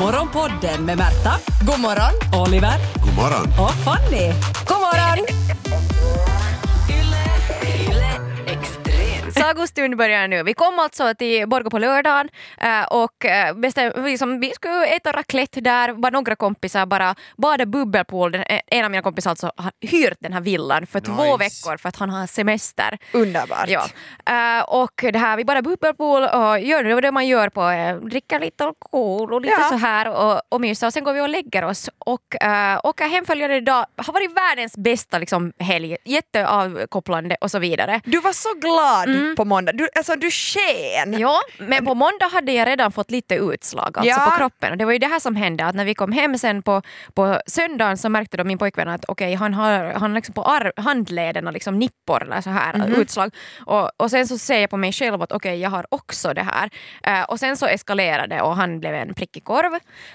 Morgonpodden med Märta, God morgon. Oliver God morgon. och Fanny. God morgon. Sagostund börjar nu. Vi kom alltså till Borgå på lördagen eh, och eh, bestäm, liksom, vi skulle äta raclette där, var några kompisar bara bada bubbelpool. Den- eh, En av mina kompisar alltså har hyrt den här villan för två Nice. veckor för att han har semester. Underbart. Ja. Och det här, vi bara bubbelpool och gör det, det man gör på, dricka lite alkohol och lite Ja. så här och, och mysa och sen går vi och lägger oss och uh, åker hem följande dag. Har varit världens bästa liksom, helg, jätteavkopplande och så vidare. Du var så glad på måndag. Du, alltså du sken. Ja, men på måndag hade jag redan fått lite utslag alltså Ja. på kroppen. Och det var ju det här som hände, att när vi kom hem sen på, på söndagen så märkte då min pojkvän att okej, han har, han liksom på ar- handlederna liksom nippor eller så här Mhm. utslag. Och, och sen så ser jag på mig själv att okej, jag har också det här. Eh, och sen så eskalerade det och han blev en prickig korv.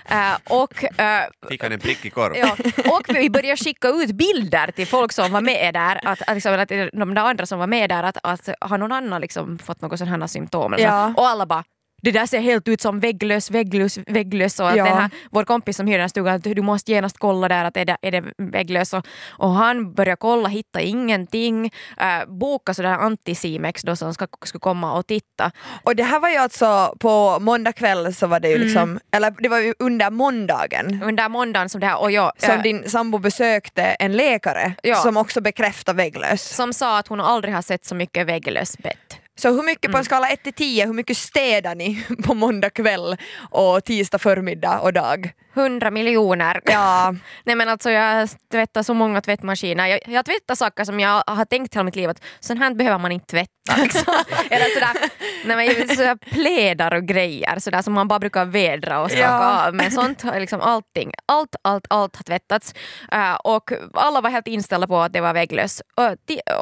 Eh, och eh, Fick han en prick i korv? Ja, och vi började skicka ut bilder till folk som var med där, att, att, liksom, att de där andra som var med där, att, att har någon annan liksom fått något sådana här symptom? Ja. Och alla bara det där ser helt ut som vägglös, vägglös, vägglös och att Ja. den här, vår kompis som hyr den här stugan, att du måste genast kolla där att är det, är det vägglös och, och han började kolla, hitta ingenting, uh, boka sådär antisimex då som ska, skulle komma och titta. Och det här var ju alltså på måndag kväll så var det ju Mm. liksom, eller det var ju under måndagen Under måndagen som det här och jag, som eh, din sambo besökte en läkare Ja. som också bekräftade vägglös. som sa att hon aldrig har sett så mycket vägglös bett. Så hur mycket Mm. på en skala 1 till 10, hur mycket städar ni på måndag kväll och tisdag förmiddag och dag? 100 miljoner. Ja, Nej men alltså jag tvättar så många tvättmaskiner. Jag, jag tvättar saker som jag har tänkt hela mitt liv att sånt här behöver man inte tvätta. Liksom. Eller sådär, nej men sådär plädar och grejer sådär som man bara brukar vädra och skaka Ja. av. Men sånt liksom allting, allt, allt, allt har tvättats. Eh, och alla var helt inställda på att det var vägglös. Och,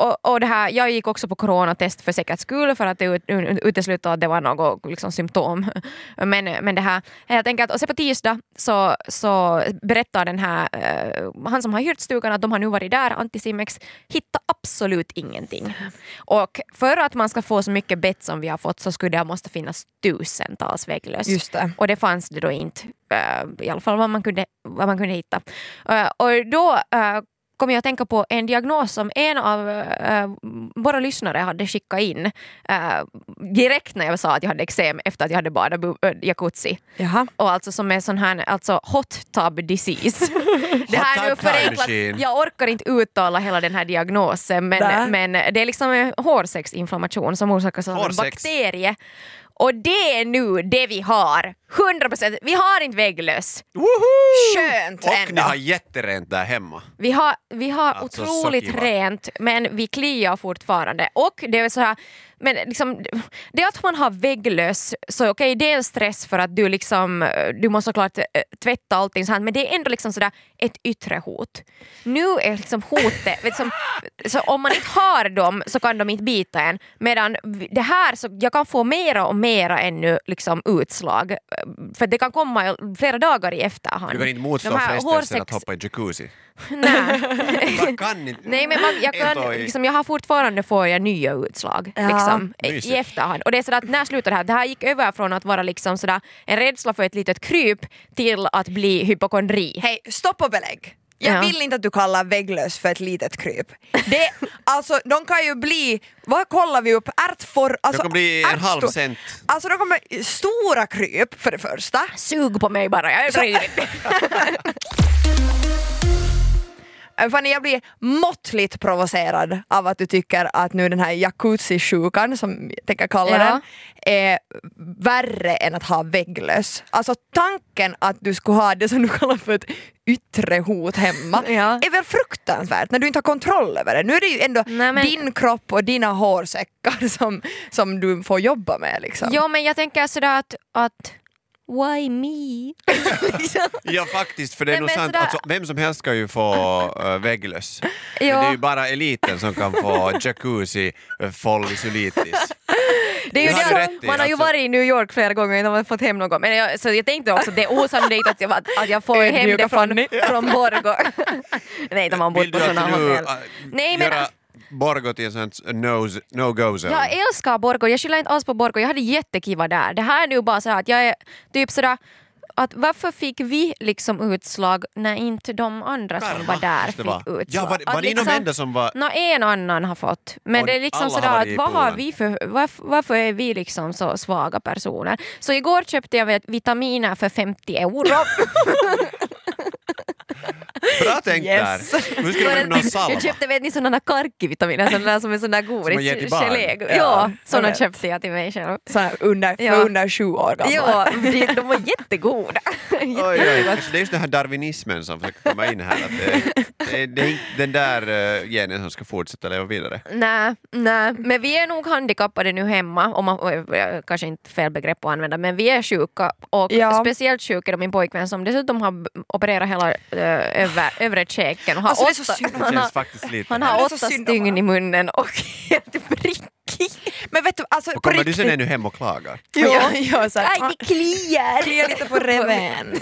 och, och det här, jag gick också på coronatest för säkerhets skull för att ut, utesluta att det var något liksom, symptom. Men, men det här, helt enkelt, och sen på tisdag så, så berättar den här, eh, han som har hyrt stugan att de har nu varit där, Anticimex, hittar absolut ingenting. Och för att man ska få så mycket bett som vi har fått så skulle det måste finnas tusentals vägglöss. just det. Och det fanns det då inte, eh, i alla fall vad man kunde, vad man kunde hitta. Eh, och då kom jag att tänka på en diagnos som en av eh, våra lyssnare hade skickat in eh, direkt när jag sa att jag hade eksem efter att jag hade badat äh, jacuzzi. Jaha. Och alltså som är sån här, alltså hot tub disease. det här är nu förenklat, jag orkar inte uttala hela den här diagnosen men, men det är liksom en hårsäcksinflammation som orsakas av en bakterie. Och det är nu det vi har. 100%. Vi har inte vägglöss. Skönt Och ändå. ni har jätterent där hemma. Vi har, vi har Alltså, otroligt så kiva. rent men vi kliar fortfarande. Och det är så här, men liksom, det att man har vägglöss, så okej det är en stress för att du liksom, du måste såklart eh, tvätta allting så här, men det är ändå liksom sådär ett yttre hot. Nu är liksom hotet, liksom, så om man inte har dem så kan de inte bita en. Medan det här, så jag kan få mera och mera ännu liksom utslag. För det kan komma flera dagar i efterhand. Du kan inte motstå frestelsen att hårsex- hoppa i jacuzzi. Nej. Man kan inte. Nej men man, jag, kan, liksom, jag har fortfarande får jag nya utslag Ja. liksom, i efterhand. Och det är sådär att när slutar det här? Det här gick över från att vara liksom sådär, en rädsla för ett litet kryp till att bli hypokondri. Hej, stopp och belägg. Jag Ja. vill inte att du kallar vägglöss för ett litet kryp. Det, alltså, de kan ju bli, vad kollar vi upp? Ärtfor... Alltså, Det kan bli en halv cent. Alltså de kommer stora kryp för det första. Sug på mig bara, jag är Fanny, jag blir måttligt provocerad av att du tycker att nu den här jacuzzi-sjukan, som jag tänker kalla Ja. den, är värre än att ha vägglöss. Alltså tanken att du skulle ha det som du kallar för ett yttre hot hemma Ja. är väl fruktansvärt när du inte har kontroll över det. Nu är det ju ändå Nej, men- din kropp och dina hårsäckar som, som du får jobba med. Liksom. Jo men jag tänker sådär att, att why me? Ja faktiskt, för det är Nej, nog men sant. sådär- Alltså, vem som helst ska ju få uh, vägglöss. Men Ja. det är ju bara eliten som kan få jacuzzi uh, folliculitis. Det är ju Det rätt i, man har ju alltså. varit i New York flera gånger och man har fått hem något. Men jag, så jag tänkte också att det är osannolikt att jag, att jag får hem det från, från Borgå. Nej, de har bott på sådana hotell. uh, Nej, men- göra Borgå till en sån no- no-go-zone? Jag älskar Borgå, jag skyller inte alls på Borgå, jag hade jättekiva där. Det här är nu bara så att jag är typ sådär att varför fick vi liksom utslag när inte de andra som var där fick utslag? Ja, var, var det de liksom- enda som var... Nå, en annan har fått. Men det är liksom sådär att vad har vi för, varför, varför är vi liksom så svaga personer? Så igår köpte jag vitaminer för 50 euro. Bra tänkt Yes. där! Nu ska du med någon salva. jag köpte vet ni sådana karkvitaminer, sådana som är sån där godis. man ger till barn. gelé. Ja, Ja, sådana vet. köpte jag till mig själv. Så under, Ja. under sju år gamla. Ja, de, de var jättegoda. Oj, oj. Det är just den här darwinismen som försöker komma in här. Att det, det, är inte den där uh, genen som ska fortsätta leva vidare. Nej, nej, men vi är nog handikappade nu hemma, om man, eh, kanske inte fel begrepp att använda, men vi är sjuka och Ja. speciellt sjuk är min pojkvän som dessutom har opererat hela äh, över, övre käken och har Alltså, åtta, han har, faktiskt lite... han har åtta stygn i munnen och helt prickig. Men vet du, alltså och på kommer du sen ännu hem och klagar? Ja, ja, så här, Aj, det kliar! kliar lite på reven.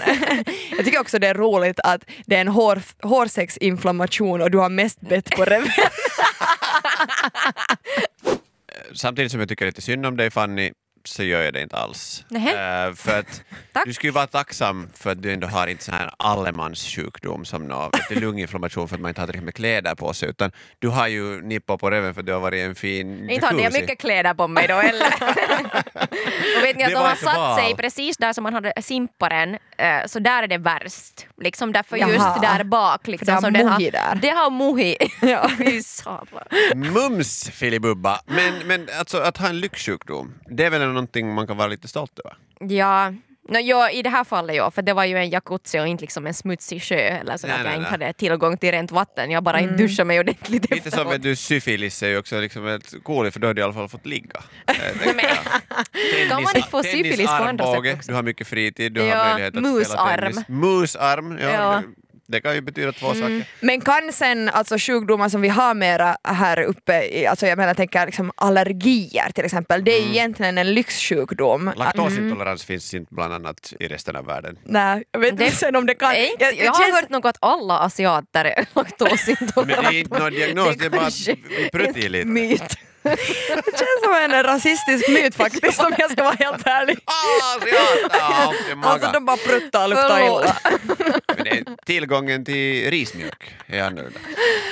Jag tycker också det är roligt att det är en hår, hårsäcksinflammation och du har mest bett på reven. Samtidigt som jag tycker lite synd om dig Fanny, så gör jag det inte alls. Eh, för att Tack. du skulle vara tacksam för att du ändå har inte så här allemanssjukdom som nå, lunginflammation för att man inte har tillräckligt med kläder på sig utan du har ju nippa på reven för att du har varit en fin Inte hade jag mycket kläder på mig då heller. och vet ni att de har satt val. sig precis där som man hade simparen, eh, så där är det värst. Liksom därför Jaha. just där bak. Liksom, det har som den där. Det har. Ja. Satan. Mums filibubba! Men, men alltså att ha en lyxsjukdom, det är väl någonting man kan vara lite stolt över? Ja. No, ja, I det här fallet ja, för det var ju en jacuzzi och inte liksom en smutsig sjö eller så Nej, att jag nej, inte hade tillgång till rent vatten. Jag bara Mm. inte duschade mig ordentligt Lite som vet du, syfilis är ju också liksom ett coolt för då har du i alla fall fått ligga. Eh, tänker jag. Kan man inte få Tennis- syfilis på andra sätt också? Du har mycket fritid, du Ja, har möjlighet att musarm. spela tennis. Musarm! Ja, Ja. Det, det kan ju betyda två saker. Men kan sen alltså sjukdomar som vi har mera här uppe, alltså jag menar jag tänker liksom allergier till exempel, det är ju egentligen en lyxsjukdom. Laktosintolerans finns inte bland annat i resten av världen. Nej, jag vet Det- inte sen om det kan... Jag- jag, det har känns- hört något att alla asiater är laktosintoleranta. Men det är inte någon diagnos, det är bara vi lite. myt. Det känns som en rasistisk myt faktiskt om jag ska vara helt ärlig. Ah. Alltså de bara pruttar och luktar illa. Tillgången till rismjölk är annorlunda.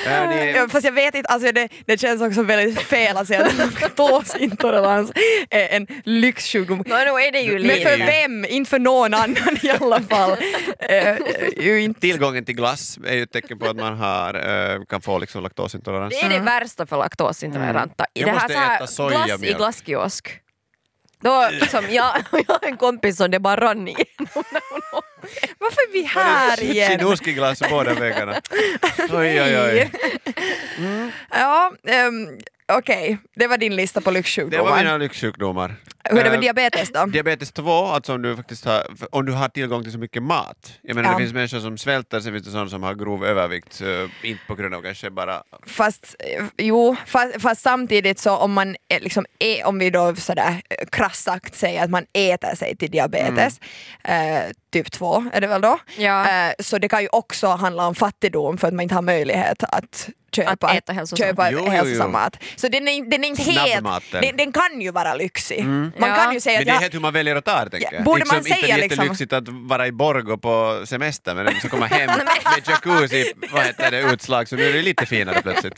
Äh, ni, Ja, fast jag vet inte, alltså det, det känns också väldigt fel att säga att laktosintolerans är en lyxsjukdom. Nå, nu är det ju Men för vem? Inte för någon annan i alla fall. Ju inte. tillgången till glass är ju ett tecken på att man har, eh, kan få liksom laktosintolerans. Det är det värsta för laktosintoleranta. I Jag det här, måste så här äta sojamjölk. glass i glasskiosk. Då, liksom, jag, jag har en kompis som det bara rann i. Varför är vi här igen? Chinuski-glass båda vägarna. Oj, oj, oj. Ja, ehm, okej. Det var din lista på Det var lyxsjukdomar. mina lyxsjukdomar. Hur är det med Eh, diabetes då? Diabetes 2, alltså om du, faktiskt har, om du har tillgång till så mycket mat. Jag menar Ja. det finns människor som svälter, sen finns det sådana som har grov övervikt, eh, inte på grund av kanske bara... Fast, eh, jo, fast, fast samtidigt så om man är, liksom är, om vi då sådär krasst sagt säger att man äter sig till diabetes, eh, typ 2 är det väl då? Ja. Eh, så det kan ju också handla om fattigdom för att man inte har möjlighet att köpa, Att äta hälsosam. köpa Jo, jo, hälsosam jo. mat. Så den är, den är inte helt, den, den kan ju vara lyxig. Man Ja. kan ju säga Men att det är helt hur man väljer att ta det, tänker Ja, jag. borde liksom, man inte säga är det liksom- jättelyxigt att vara i Borgå på semester men så komma hem med jacuzzi, vad heter det, utslag, så nu är det lite finare plötsligt.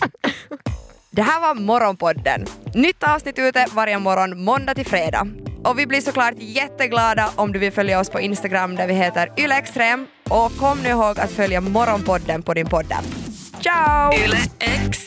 Det här var Morgonpodden. Nytt avsnitt ute varje morgon måndag till fredag. Och vi blir såklart jätteglada om du vill följa oss på Instagram där vi heter ylextrem. Och kom nu ihåg att följa Morgonpodden på din podd. Ciao! Yle X